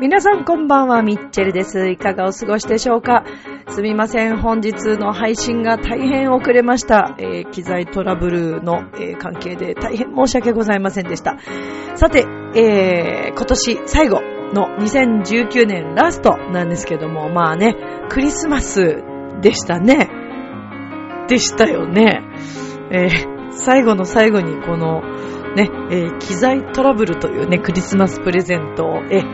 皆さんこんばんは、ミッチェルです。いかがお過ごしでしょうか？すみません、本日の配信が大変遅れました。えー、機材トラブルの、えー、関係で大変申し訳ございませんでした。さて、えー、今年最後の2019年ラストなんですけども、まあね、クリスマスでしたね。でしたよね。え、最後の最後にこのね、え、機材トラブルというね、クリスマスプレゼントを、え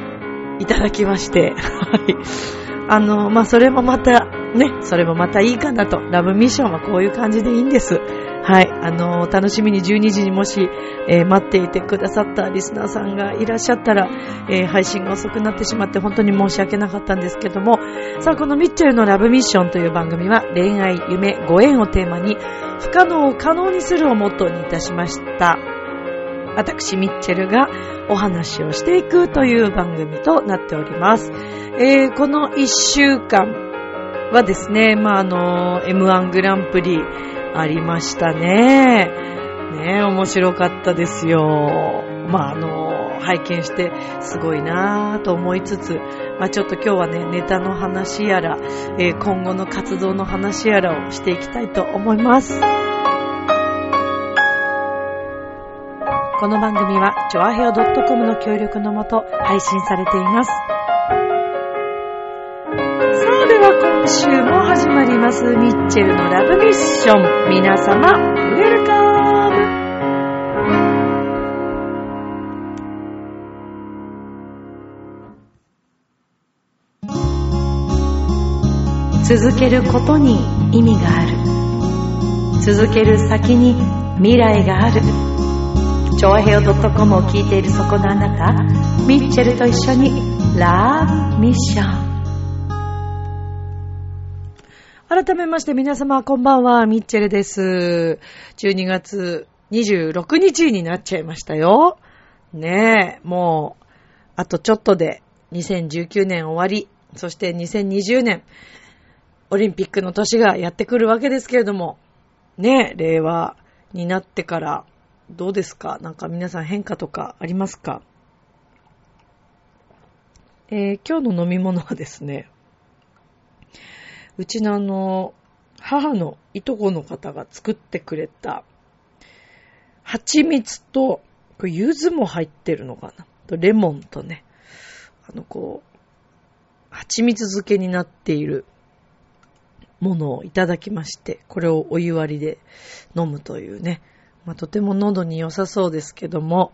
いただきまして、はい。あの、まあ、それもまた、ね、それもまたいいかなと。ラブミッションはこういう感じでいいんです。はい。あの、楽しみに12時にもし、えー、待っていてくださったリスナーさんがいらっしゃったら、えー、配信が遅くなってしまって本当に申し訳なかったんですけども、さあ、このミッチェルのラブミッションという番組は恋愛、夢、ご縁をテーマに、不可能を可能にするをモットーにいたしました。私、ミッチェルがお話をしていくという番組となっております。えー、この一週間はですね、まあ、あの、M1 グランプリありましたね。ね、面白かったですよ。まあ、あの、拝見してすごいなぁと思いつつ、まあ、ちょっと今日はね、ネタの話やら、えー、今後の活動の話やらをしていきたいと思います。この番組は、ちょあへお .com の協力のもと配信されています。さあ、では今週も始まります、ミッチェルのラブミッション。皆様、ウェルカム続けることに意味がある。続ける先に未来がある。チョアヘオ .com を聞いているそこのあなた、ミッチェルと一緒にラブミッション。改めまして皆様こんばんは、ミッチェルです。12月26日になっちゃいましたよ。ねえ、もう、あとちょっとで2019年終わり、そして2020年、オリンピックの年がやってくるわけですけれども、ねえ、令和になってからどうですか？なんか皆さん変化とかありますか？えー、今日の飲み物はですね、うちのあの、母のいとこの方が作ってくれた、蜂蜜と、これ柚子も入ってるのかな？と、レモンとね、あのこう、蜂蜜漬けになっているものをいただきまして、これをお湯割りで飲むというね、まあ、とても喉に良さそうですけども、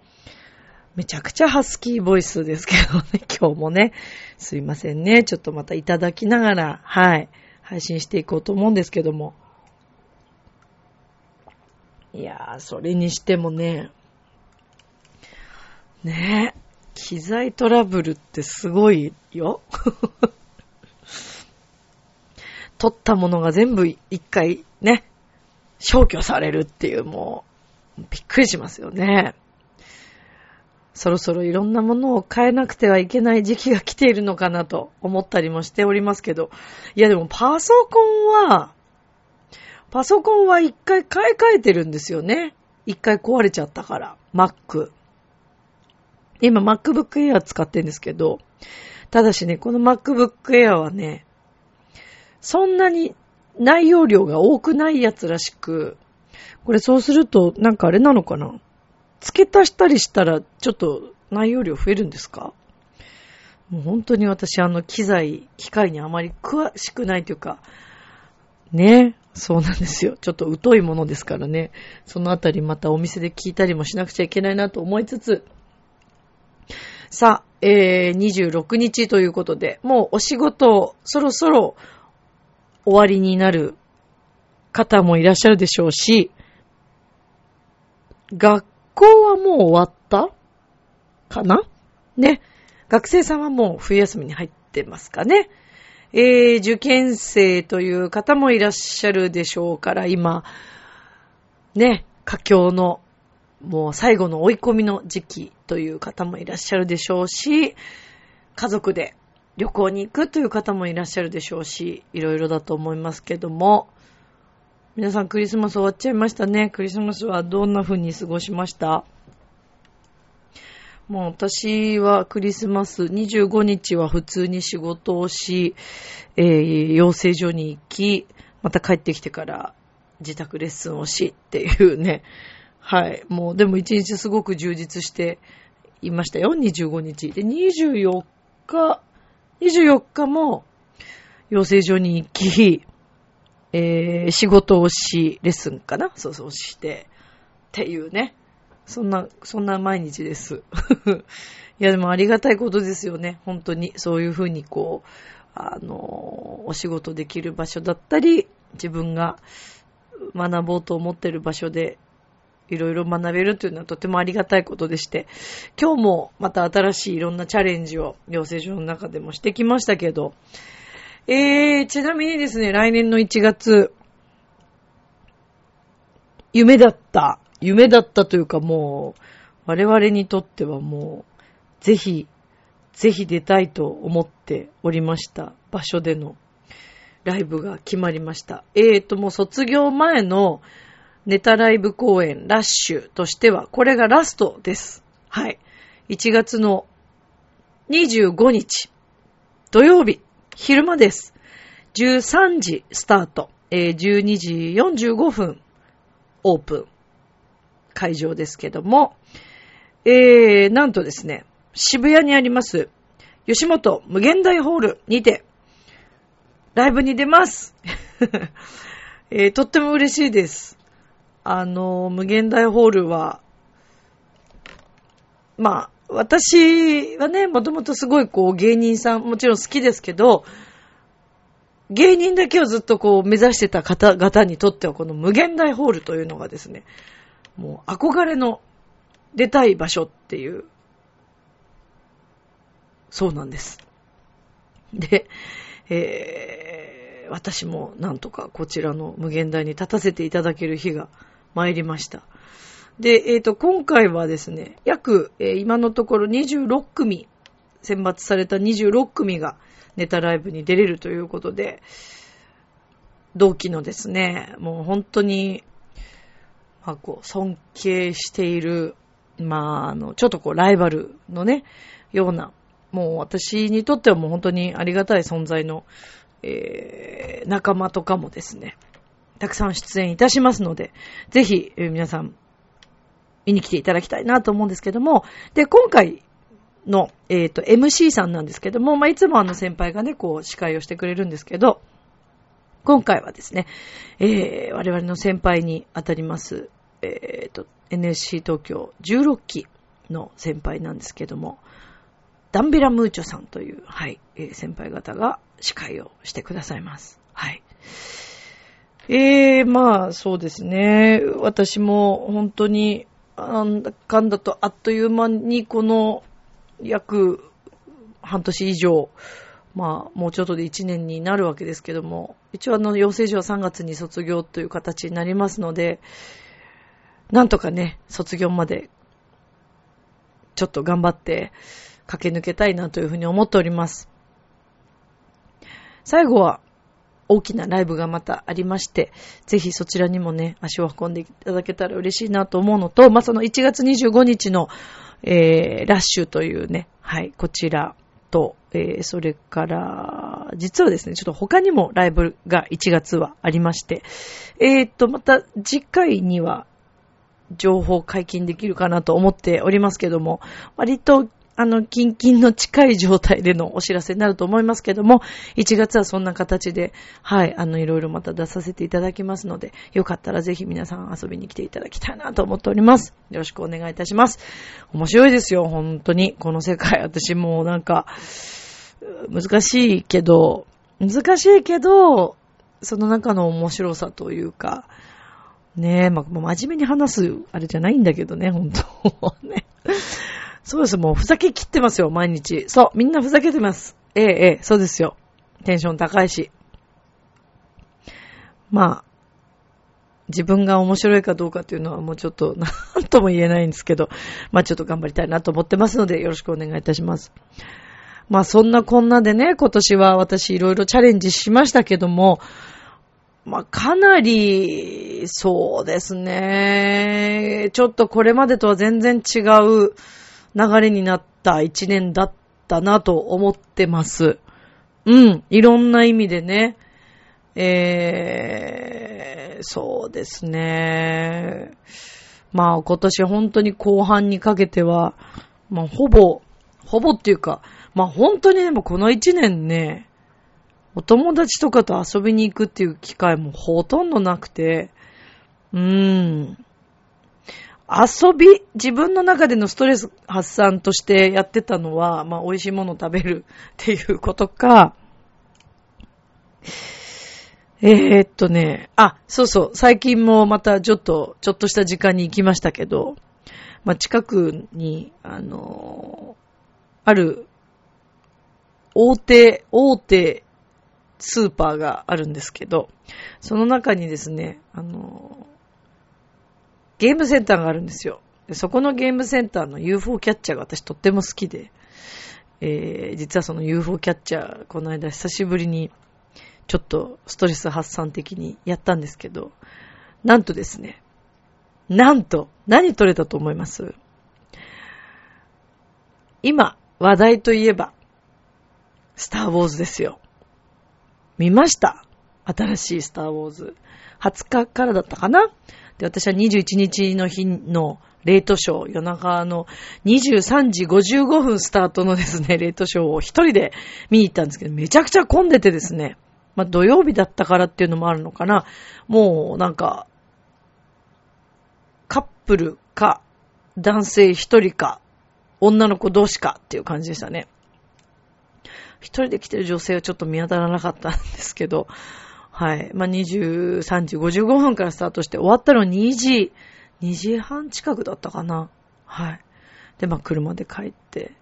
めちゃくちゃハスキーボイスですけどね、今日もね、すいませんね。ちょっとまたいただきながら、はい、配信していこうと思うんですけども。いやー、それにしてもね、ねえ、機材トラブルってすごいよ。撮ったものが全部一回ね、消去されるっていうもう、くりしますよね。そろそろいろんなものを変えなくてはいけない時期が来ているのかなと思ったりもしておりますけど。いやでもパソコンは、パソコンは一回買い替えてるんですよね。一回壊れちゃったから。Mac。今 MacBook Air 使ってるんですけど、ただしね、この MacBook Air はね、そんなに内容量が多くないやつらしく、これそうすると、なんかあれなのかな？付け足したりしたら、ちょっと内容量増えるんですか？もう本当に私、あの、機材、機械にあまり詳しくないというか、ね、そうなんですよ。ちょっと疎いものですからね。そのあたりまたお店で聞いたりもしなくちゃいけないなと思いつつ、さあ、えー、26日ということで、もうお仕事、そろそろ終わりになる方もいらっしゃるでしょうし、学校はもう終わったかな？ね。学生さんはもう冬休みに入ってますかね？えー、受験生という方もいらっしゃるでしょうから、今、ね、佳境のもう最後の追い込みの時期という方もいらっしゃるでしょうし、家族で旅行に行くという方もいらっしゃるでしょうし、いろいろだと思いますけども、皆さんクリスマス終わっちゃいましたね。クリスマスはどんな風に過ごしました？もう私はクリスマス25日は普通に仕事をし、えー、養成所に行き、また帰ってきてから自宅レッスンをしっていうね。はい。もうでも一日すごく充実していましたよ。25日。で、24日、24日も養成所に行き、えー、仕事をし、レッスンかな？そうそうして、っていうね。そんな、そんな毎日です。いや、でもありがたいことですよね。本当に。そういうふうにこう、あの、お仕事できる場所だったり、自分が学ぼうと思ってる場所で、いろいろ学べるというのはとてもありがたいことでして、今日もまた新しいいろんなチャレンジを養成所の中でもしてきましたけど、えー、ちなみにですね、来年の1月、夢だった、夢だったというかもう、我々にとってはもう、ぜひ、ぜひ出たいと思っておりました場所でのライブが決まりました。えーと、もう卒業前のネタライブ公演ラッシュとしては、これがラストです。はい。1月の25日、土曜日、昼間です。13時スタート。えー、12時45分オープン会場ですけども、えー、なんとですね、渋谷にあります、吉本無限大ホールにて、ライブに出ます。えー、とっても嬉しいです。あの、無限大ホールは、まあ、私はね、もともとすごいこう芸人さんもちろん好きですけど、芸人だけをずっとこう目指してた方々にとってはこの無限大ホールというのがですね、もう憧れの出たい場所っていう、そうなんです。で、えー、私もなんとかこちらの無限大に立たせていただける日が参りました。で、えっ、ー、と、今回はですね、約、えー、今のところ26組、選抜された26組がネタライブに出れるということで、同期のですね、もう本当に、まあ、こう、尊敬している、まあ、あの、ちょっとこう、ライバルのね、ような、もう私にとってはもう本当にありがたい存在の、えー、仲間とかもですね、たくさん出演いたしますので、ぜひ、えー、皆さん見に来ていただきたいなと思うんですけども、で、今回の、えっ、ー、と、MC さんなんですけども、まあ、いつもあの先輩がね、こう、司会をしてくれるんですけど、今回はですね、えー、我々の先輩に当たります、えっ、ー、と、NSC 東京16期の先輩なんですけども、ダンベラムーチョさんという、はい、えー、先輩方が司会をしてくださいます。はい。ええー、まあ、そうですね。私も本当になんだかんだとあっという間にこの約半年以上、まあもうちょっとで1年になるわけですけども、一応あの養成所は3月に卒業という形になりますので、なんとかね、卒業までちょっと頑張って駆け抜けたいなというふうに思っております。最後は大きなライブがまたありまして、ぜひそちらにもね、足を運んでいただけたら嬉しいなと思うのと、まあ、その1月25日の、えー、ラッシュというね、はい、こちらと、えー、それから、実はですね、ちょっと他にもライブが1月はありまして、えー、っと、また次回には情報解禁できるかなと思っておりますけども、割とあの、キンキンの近い状態でのお知らせになると思いますけども、1月はそんな形で、はい、あの、いろいろまた出させていただきますので、よかったらぜひ皆さん遊びに来ていただきたいなと思っております。よろしくお願いいたします。面白いですよ、本当に。この世界、私もうなんか、難しいけど、難しいけど、その中の面白さというか、ねえ、ま、真面目に話すあれじゃないんだけどね、本当ね。そうです、もうふざけ切ってますよ、毎日。そう、みんなふざけてます。ええ、ええ、そうですよ。テンション高いし。まあ、自分が面白いかどうかっていうのはもうちょっと何とも言えないんですけど、まあちょっと頑張りたいなと思ってますのでよろしくお願いいたします。まあそんなこんなでね、今年は私いろいろチャレンジしましたけども、まあかなり、そうですね、ちょっとこれまでとは全然違う流れになった一年だったなと思ってます。うん、いろんな意味でね。えー、そうですね。まあ今年本当に後半にかけては、まあほぼ、ほぼっていうか、まあ本当にでもこの一年ね、お友達とかと遊びに行くっていう機会もほとんどなくて、うーん。遊び、自分の中でのストレス発散としてやってたのは、まあ美味しいものを食べるっていうことか、えー、っとね、あ、そうそう、最近もまたちょっと、ちょっとした時間に行きましたけど、まあ、近くに、あのある、大手、大手スーパーがあるんですけど、その中にですね、あのゲームセンターがあるんですよ。そこのゲームセンターの UFO キャッチャーが私とっても好きで、えー、実はその UFO キャッチャー、この間久しぶりにちょっとストレス発散的にやったんですけど、なんとですね、なんと、何取れたと思います？今、話題といえば、スターウォーズですよ。見ました？新しいスターウォーズ。20日からだったかな？で、私は21日の日のレートショー、夜中の23時55分スタートのですね、レートショーを一人で見に行ったんですけど、めちゃくちゃ混んでてですね、まあ、土曜日だったからっていうのもあるのかな。もう、なんか、カップルか、男性一人か、女の子同士かっていう感じでしたね。一人で来てる女性はちょっと見当たらなかったんですけど、はい。まあ、23時55分からスタートして終わったの2時、2時半近くだったかな。はい。で、まあ、車で帰って、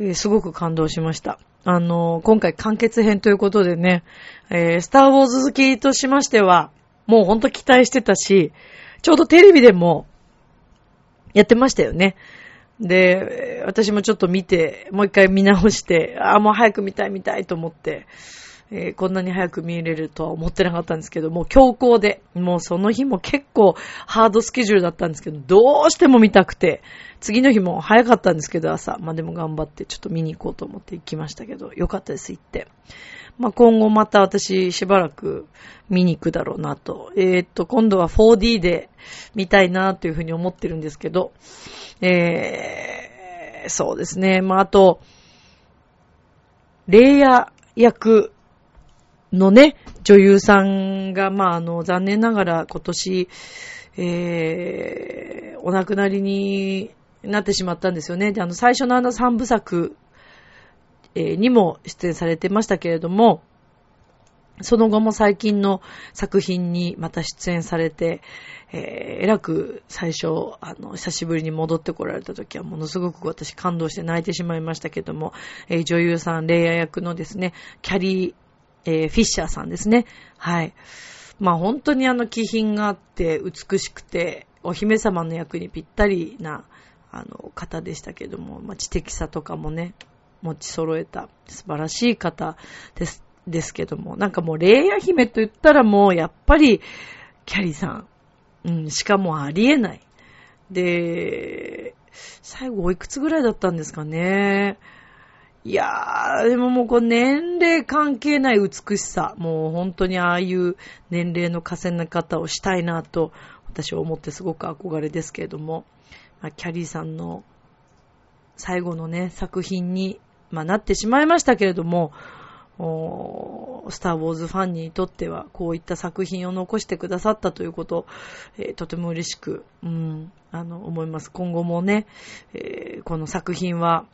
えー、すごく感動しました。あの、今回完結編ということでね、えー、スターウォーズ好きとしましては、もうほんと期待してたし、ちょうどテレビでもやってましたよね。で、私もちょっと見て、もう一回見直して、あ、もう早く見たい見たいと思って、えー、こんなに早く見れるとは思ってなかったんですけど、もう強行で、もうその日も結構ハードスケジュールだったんですけど、どうしても見たくて、次の日も早かったんですけど、朝。まあでも頑張ってちょっと見に行こうと思って行きましたけど、よかったです、行って。まあ今後また私しばらく見に行くだろうなと。えー、っと、今度は 4D で見たいなというふうに思ってるんですけど、えー、そうですね。まああと、レイヤー役のね、女優さんが、まあ、あの、残念ながら今年、えー、お亡くなりになってしまったんですよね。で、あの、最初のあの三部作、えー、にも出演されてましたけれども、その後も最近の作品にまた出演されて、えー、えらく最初、あの、久しぶりに戻ってこられた時はものすごく私感動して泣いてしまいましたけども、えー、女優さん、レイヤー役のですね、キャリー、えー、フィッシャーさんですね。はい。まあ本当にあの気品があって美しくて、お姫様の役にぴったりな、あの、方でしたけども、まあ、知的さとかもね、持ち揃えた素晴らしい方です、ですけども、なんかもう、レイヤ姫と言ったらもう、やっぱり、キャリーさん。うん、しかもありえない。で、最後おいくつぐらいだったんですかね。いやー、でももうこう年齢関係ない美しさ。もう本当にああいう年齢の重ね方をしたいなと私は思ってすごく憧れですけれども。まあ、キャリーさんの最後のね、作品に、まあ、なってしまいましたけれども、スター・ウォーズファンにとっては、こういった作品を残してくださったということ、えー、とても嬉しく、うん、あの、思います。今後もね、えー、この作品は、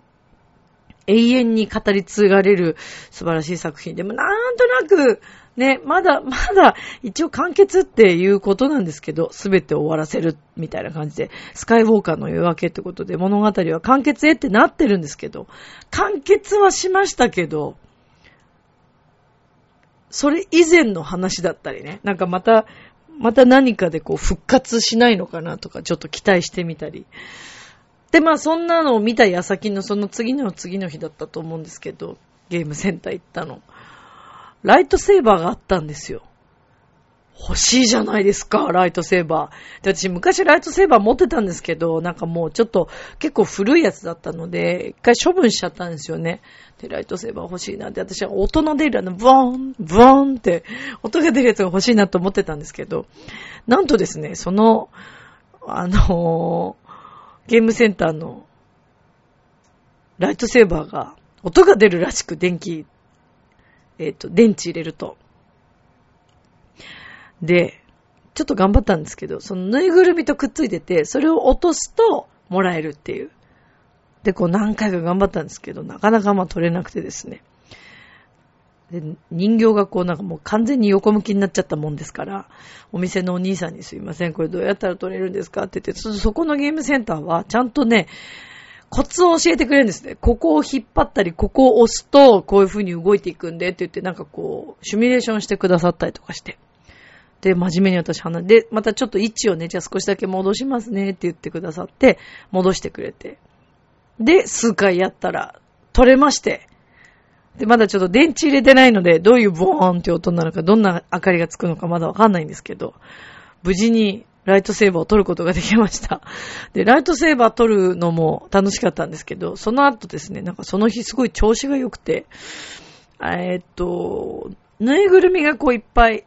永遠に語り継がれる素晴らしい作品でも、なんとなく、ね、まだ、まだ、一応完結っていうことなんですけど、すべて終わらせるみたいな感じで、スカイウォーカーの夜明けってことで物語は完結へってなってるんですけど、完結はしましたけど、それ以前の話だったりね、なんかまた、また何かでこう復活しないのかなとかちょっと期待してみたり。で、まあそんなのを見た矢先のその次の次の日だったと思うんですけど、ゲームセンター行ったの。ライトセーバーがあったんですよ。欲しいじゃないですか、ライトセーバー。で、私昔ライトセーバー持ってたんですけど、なんかもうちょっと結構古いやつだったので、一回処分しちゃったんですよね。で、ライトセーバー欲しいなって、私は音の出るあの、ブーン、ブーンって、音が出るやつが欲しいなと思ってたんですけど、なんとですね、その、あのー、ゲームセンターの、ライトセーバーが、音が出るらしく電気、えっ、ー、と、電池入れると。で、ちょっと頑張ったんですけど、そのぬいぐるみとくっついてて、それを落とすともらえるっていう。で、こう何回か頑張ったんですけど、なかなかまあ取れなくてですね。で、人形がこうなんかもう完全に横向きになっちゃったもんですから、お店のお兄さんにすいません、これどうやったら取れるんですかって言って、そこのゲームセンターはちゃんとね、コツを教えてくれるんですね。ここを引っ張ったり、ここを押すと、こういう風に動いていくんでって言って、なんかこう、シミュレーションしてくださったりとかして。で、真面目に私話で、またちょっと位置をね、じゃあ少しだけ戻しますねって言ってくださって、戻してくれて。で、数回やったら、取れまして。で、まだちょっと電池入れてないので、どういうボーンって音なるか、どんな明かりがつくのかまだわかんないんですけど、無事にライトセーバーを取ることができました。で、ライトセーバー取るのも楽しかったんですけど、その後ですね、なんかその日すごい調子が良くて、えー、っと、ぬいぐるみがこういっぱい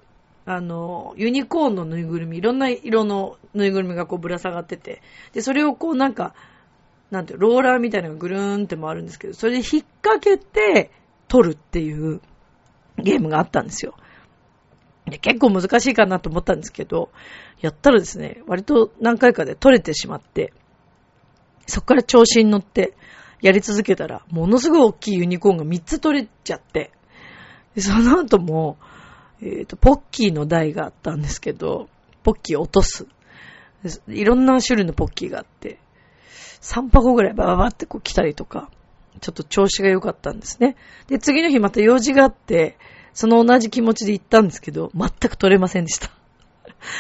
あの、ユニコーンのぬいぐるみ、いろんな色のぬいぐるみがこうぶら下がってて、で、それをこうなんか、なんて、ローラーみたいなのがぐるーんって回るんですけど、それで引っ掛けて取るっていうゲームがあったんですよ。で結構難しいかなと思ったんですけど、やったらですね、割と何回かで取れてしまって、そっから調子に乗ってやり続けたら、ものすごい大きいユニコーンが3つ取れちゃって、でその後も、えっ、ー、と、ポッキーの台があったんですけど、ポッキー落とす。いろんな種類のポッキーがあって、3箱ぐらいバババってこう来たりとか、ちょっと調子が良かったんですね。で、次の日また用事があって、その同じ気持ちで行ったんですけど、全く取れませんでした。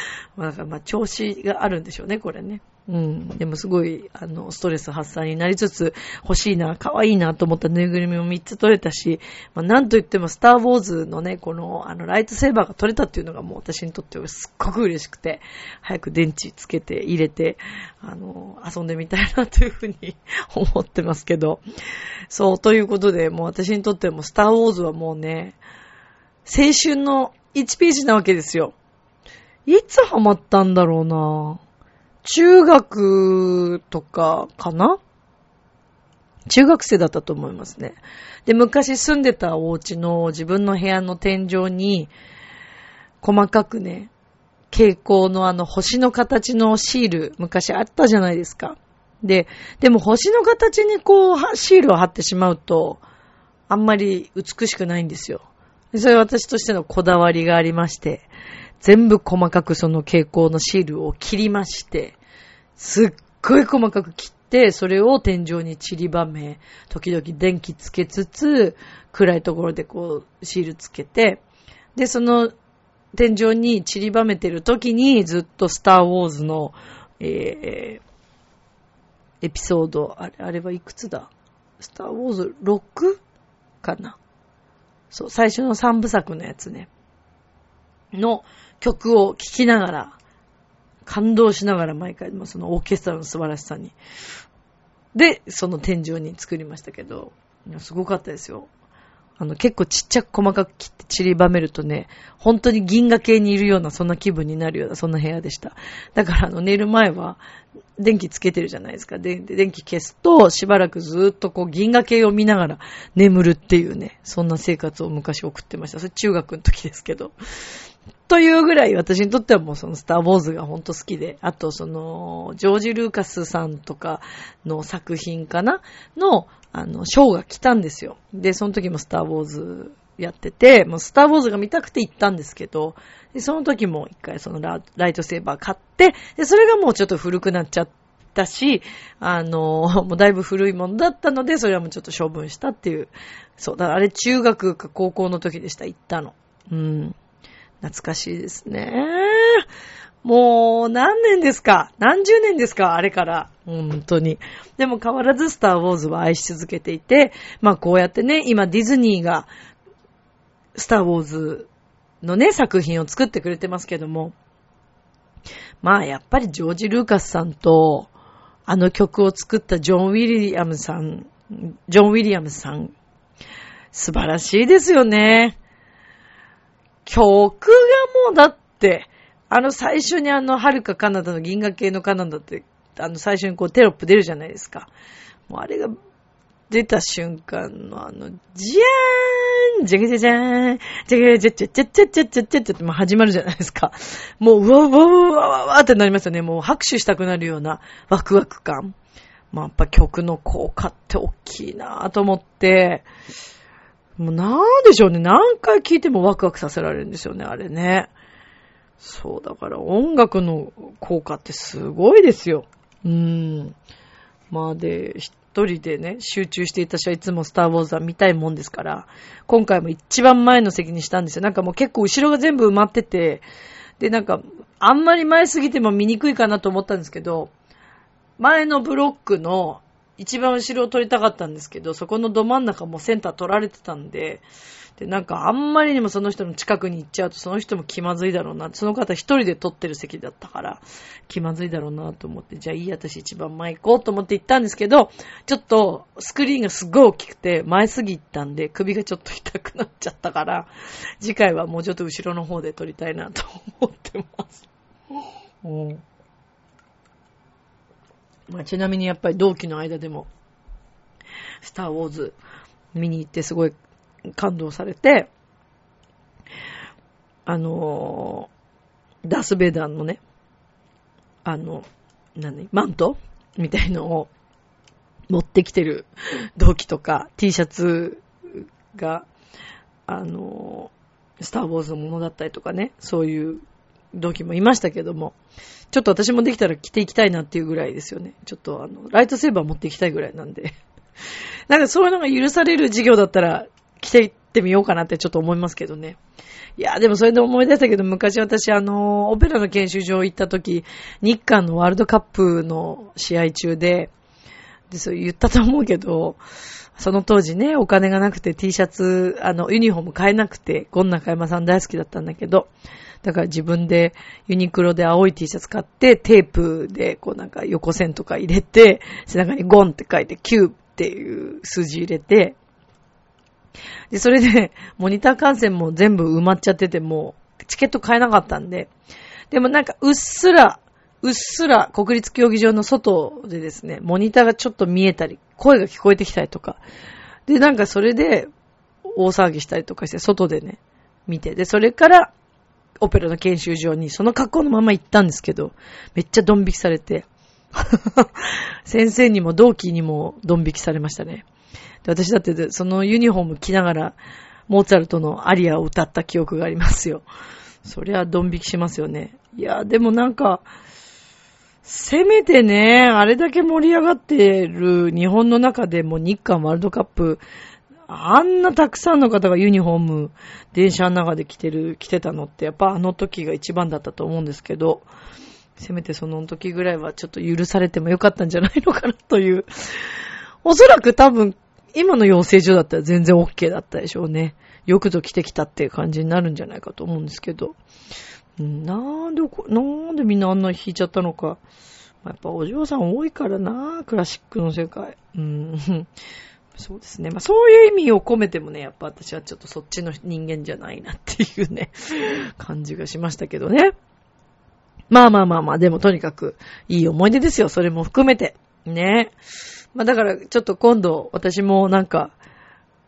まあ、まあ調子があるんでしょうね、これね。うん。でもすごい、あの、ストレス発散になりつつ、欲しいな、可愛いなと思ったぬいぐるみも3つ取れたし、まあ、なんといってもスターウォーズのね、この、あの、ライトセーバーが取れたっていうのがもう私にとってはすっごく嬉しくて、早く電池つけて入れて、あの、遊んでみたいなというふうに 思ってますけど。そう、ということで、もう私にとってもスターウォーズはもうね、青春の1ページなわけですよ。いつハマったんだろうな中学とかかな？中学生だったと思いますね。で、昔住んでたお家の自分の部屋の天井に、細かくね、蛍光のあの星の形のシール、昔あったじゃないですか。で、でも星の形にこう、シールを貼ってしまうと、あんまり美しくないんですよ。それ私としてのこだわりがありまして、全部細かくその蛍光のシールを切りまして、すっごい細かく切って、それを天井に散りばめ、時々電気つけつつ、暗いところでこう、シールつけて、で、その天井に散りばめてる時にずっとスターウォーズの、えー、エピソード、あれ、あれはいくつだ？スターウォーズ 6? かなそう、最初の3部作のやつね。の曲を聴きながら、感動しながら毎回、そのオーケストラの素晴らしさに。で、その天井に作りましたけど、すごかったですよ。あの、結構ちっちゃく細かく切って散りばめるとね、本当に銀河系にいるような、そんな気分になるような、そんな部屋でした。だから、あの、寝る前は、電気つけてるじゃないですか。で、電気消すと、しばらくずっとこう、銀河系を見ながら眠るっていうね、そんな生活を昔送ってました。それ中学の時ですけど。というぐらい私にとってはもうそのスターウォーズがほんと好きで、あとその、ジョージ・ルーカスさんとかの作品かな？の、あの、ショーが来たんですよ。で、その時もスターウォーズやってて、もうスターウォーズが見たくて行ったんですけど、でその時も一回そのライトセーバー買って、で、それがもうちょっと古くなっちゃったし、あの、もうだいぶ古いものだったので、それはもうちょっと処分したっていう。そう、だからあれ中学か高校の時でした、行ったの。うん。懐かしいですね。もう、何年ですか？何十年ですか？あれから。本当に。でも変わらずスターウォーズは愛し続けていて、まあこうやってね、今ディズニーが、スターウォーズのね、作品を作ってくれてますけども、まあやっぱりジョージ・ルーカスさんと、あの曲を作ったジョン・ウィリアムさん、ジョン・ウィリアムさん、素晴らしいですよね。曲がもうだって、あの最初にあの、はるかカナダの銀河系のカナダって、あの最初にこうテロップ出るじゃないですか。もうあれが出た瞬間のあの、じゃーんじゃげじゃじゃーんじゃげじゃじゃじゃじゃじゃじゃじゃじゃって始まるじゃないですか。もう、うわうわうわうわうわってなりますよね。もう拍手したくなるようなワクワク感。まあ、やっぱ曲の効果って大きいなぁと思って、もうなんでしょうね。何回聴いてもワクワクさせられるんですよね、あれね。そう、だから音楽の効果ってすごいですよ。うーん。まあで、一人でね、集中して私はいつもスターウォーズは見たいもんですから、今回も一番前の席にしたんですよ。なんかもう結構後ろが全部埋まってて、で、なんか、あんまり前すぎても見にくいかなと思ったんですけど、前のブロックの一番後ろを取りたかったんですけど、そこのど真ん中もセンター取られてたんで、で、なんかあんまりにもその人の近くに行っちゃうと、その人も気まずいだろうな。その方一人で取ってる席だったから、気まずいだろうなと思って、じゃあいい私一番前行こうと思って行ったんですけど、ちょっとスクリーンがすごい大きくて、前すぎ行ったんで、首がちょっと痛くなっちゃったから、次回はもうちょっと後ろの方で撮りたいなと思ってます。うんまあ、ちなみにやっぱり同期の間でも、スターウォーズ見に行ってすごい感動されて、あのー、ダース・ベイダーのね、あの、何、マント？みたいのを持ってきてる同期とか T シャツが、あのー、スター・ウォーズのものだったりとかね、そういう同期もいましたけども、ちょっと私もできたら着ていきたいなっていうぐらいですよね。ちょっとあの、ライトセーバー持っていきたいぐらいなんで。なんかそういうのが許される授業だったら着ていってみようかなってちょっと思いますけどね。いや、でもそれで思い出したけど、昔私あの、オペラの研修場行った時、日韓のワールドカップの試合中で、で、そう言ったと思うけど、その当時ね、お金がなくて T シャツ、あの、ユニフォーム買えなくて、ゴン中山さん大好きだったんだけど、だから自分でユニクロで青い T シャツ買って、テープでこうなんか横線とか入れて、背中にゴンって書いて9っていう数字入れて、で、それで、モニター観戦も全部埋まっちゃってて、もう、チケット買えなかったんで、でもなんか、うっすら、うっすら国立競技場の外でですね、モニターがちょっと見えたり、声が聞こえてきたりとか、で、なんかそれで、大騒ぎしたりとかして、外でね、見て、で、それから、オペラの研修場にその格好のまま行ったんですけど、めっちゃドン引きされて、先生にも同期にもドン引きされましたね。で私だってそのユニフォーム着ながら、モーツァルトのアリアを歌った記憶がありますよ。そりゃドン引きしますよね。いや、でもなんか、せめてね、あれだけ盛り上がってる日本の中でも日韓ワールドカップ、あんなたくさんの方がユニフォーム、電車の中で着てる、着てたのって、やっぱあの時が一番だったと思うんですけど、せめてその時ぐらいはちょっと許されてもよかったんじゃないのかなという。おそらく多分今の養成所だったら全然 OK だったでしょうね。よくぞ来てきたっていう感じになるんじゃないかと思うんですけど。なんで、なんでみんなあんな弾いちゃったのか。やっぱお嬢さん多いからな、クラシックの世界。うん。そうですね。まあそういう意味を込めてもね、やっぱ私はちょっとそっちの人間じゃないなっていうね、感じがしましたけどね。まあまあまあまあ、でもとにかくいい思い出ですよ。それも含めて。ね。まあだから、ちょっと今度、私もなんか、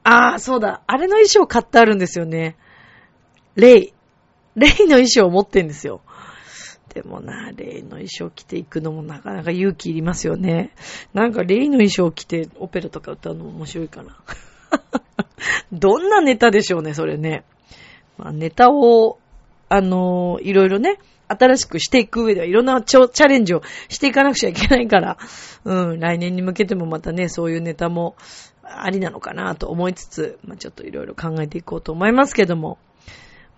ああ、そうだ、あれの衣装買ってあるんですよね。レイ。レイの衣装を持ってんですよ。でもな、レイの衣装着ていくのもなかなか勇気いりますよね。なんかレイの衣装着てオペラとか歌うのも面白いかな。どんなネタでしょうね、それね。まあ、ネタを、あの、いろいろね、新しくしていく上ではいろんなチャレンジをしていかなくちゃいけないから、うん、来年に向けてもまたね、そういうネタもありなのかなと思いつつ、まあ、ちょっといろいろ考えていこうと思いますけども。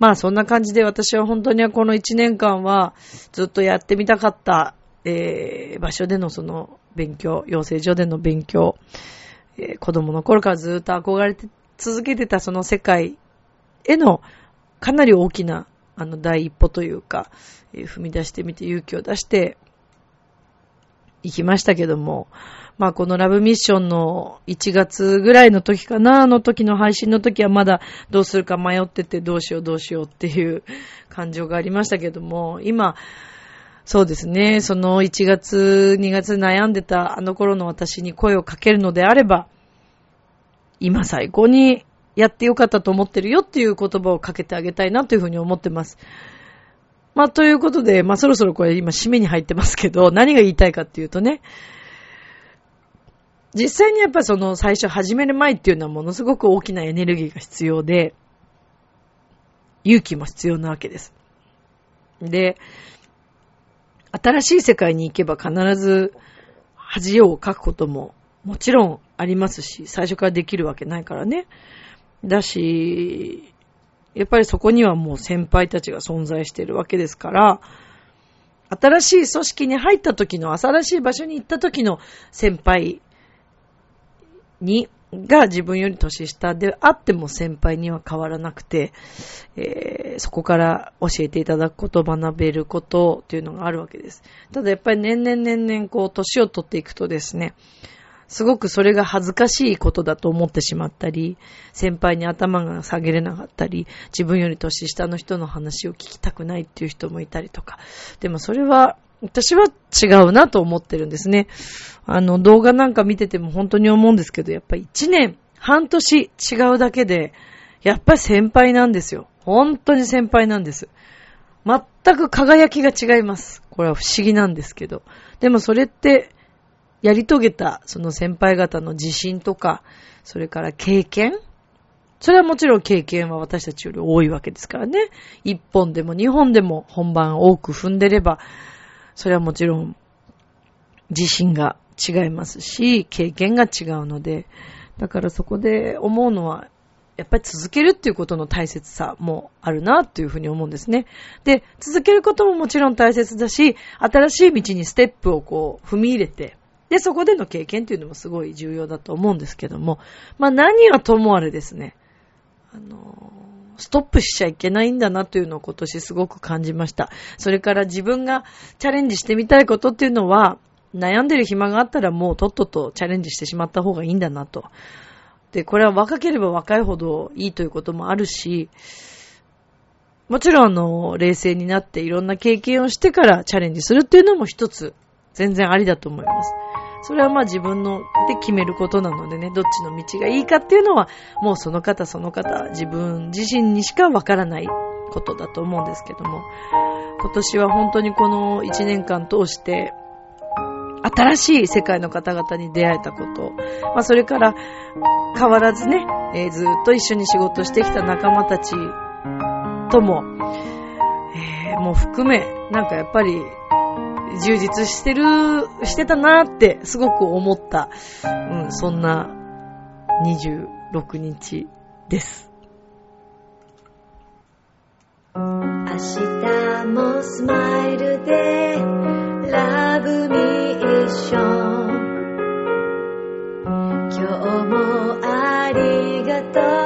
まあそんな感じで私は本当にこの1年間はずっとやってみたかった、えー、場所でのその勉強、養成所での勉強、えー、子供の頃からずっと憧れて続けてたその世界へのかなり大きなあの第一歩というか、えー、踏み出してみて勇気を出して行きましたけども、まあこのラブミッションの1月ぐらいの時かな、あの時の配信の時はまだどうするか迷っててどうしようどうしようっていう感情がありましたけども、今、そうですね、その1月、2月悩んでたあの頃の私に声をかけるのであれば、今最高にやってよかったと思ってるよっていう言葉をかけてあげたいなというふうに思ってます。まあ、ということで、まあ、そろそろこれ今締めに入ってますけど、何が言いたいかっていうとね、実際にやっぱその最初始める前っていうのはものすごく大きなエネルギーが必要で、勇気も必要なわけです。で、新しい世界に行けば必ず恥をかくことももちろんありますし、最初からできるわけないからね。だし、やっぱりそこにはもう先輩たちが存在してるわけですから、新しい組織に入った時の、新しい場所に行った時の先輩に、が自分より年下であっても先輩には変わらなくて、えー、そこから教えていただくこと、学べることっていうのがあるわけです。ただやっぱり年々年々こう年を取っていくとですね、すごくそれが恥ずかしいことだと思ってしまったり、先輩に頭が下げれなかったり、自分より年下の人の話を聞きたくないっていう人もいたりとか。でもそれは、私は違うなと思ってるんですね。あの、動画なんか見てても本当に思うんですけど、やっぱり一年、半年違うだけで、やっぱり先輩なんですよ。本当に先輩なんです。全く輝きが違います。これは不思議なんですけど。でもそれって、やり遂げたその先輩方の自信とか、それから経験？それはもちろん経験は私たちより多いわけですからね。一本でも二本でも本番多く踏んでれば、それはもちろん自信が違いますし、経験が違うので、だからそこで思うのは、やっぱり続けるっていうことの大切さもあるなっていうふうに思うんですね。で、続けることももちろん大切だし、新しい道にステップをこう踏み入れて、で、そこでの経験っていうのもすごい重要だと思うんですけども、まあ何はともあれですね、あの、ストップしちゃいけないんだなというのを今年すごく感じました。それから自分がチャレンジしてみたいことっていうのは、悩んでる暇があったらもうとっととチャレンジしてしまった方がいいんだなと。で、これは若ければ若いほどいいということもあるし、もちろんあの、冷静になっていろんな経験をしてからチャレンジするっていうのも一つ全然ありだと思います。それはまあ自分ので決めることなのでね、どっちの道がいいかっていうのは、もうその方その方、自分自身にしかわからないことだと思うんですけども、今年は本当にこの1年間通して、新しい世界の方々に出会えたこと、まあそれから変わらずね、えー、ずっと一緒に仕事してきた仲間たちとも、えー、もう含め、なんかやっぱり充実してる、してたなってすごく思った、うん、そんな26日です。明日もスマイルでラブミッション。今日もありがとう。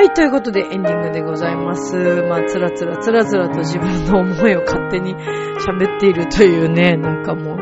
はい、ということでエンディングでございます。まあ、つらつらつらつらと自分の思いを勝手に 喋っているというね、なんかもう、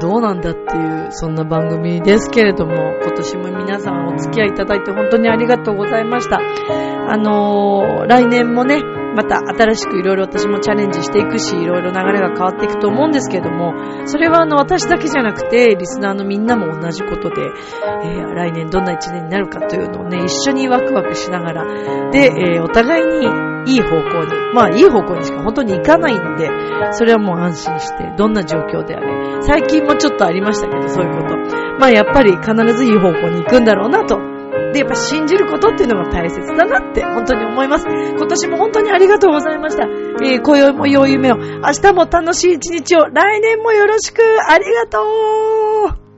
どうなんだっていう、そんな番組ですけれども、今年も皆さんお付き合いいただいて本当にありがとうございました。あのー、来年もね、また新しくいろいろ私もチャレンジしていくし、いろいろ流れが変わっていくと思うんですけれども、それはあの私だけじゃなくて、リスナーのみんなも同じことで、えー、来年どんな一年になるかというのをね、一緒にワクワクしながら、で、えー、お互いにいい方向に、まあいい方向にしか本当に行かないんで、それはもう安心して、どんな状況であれ。最近もちょっとありましたけど、そういうこと。まあやっぱり必ずいい方向に行くんだろうなとで、やっぱ信じることっていうのが大切だなって本当に思います。今年も本当にありがとうございました。えー、今宵も良い夢を、明日も楽しい一日を、来年もよろしく、ありがとう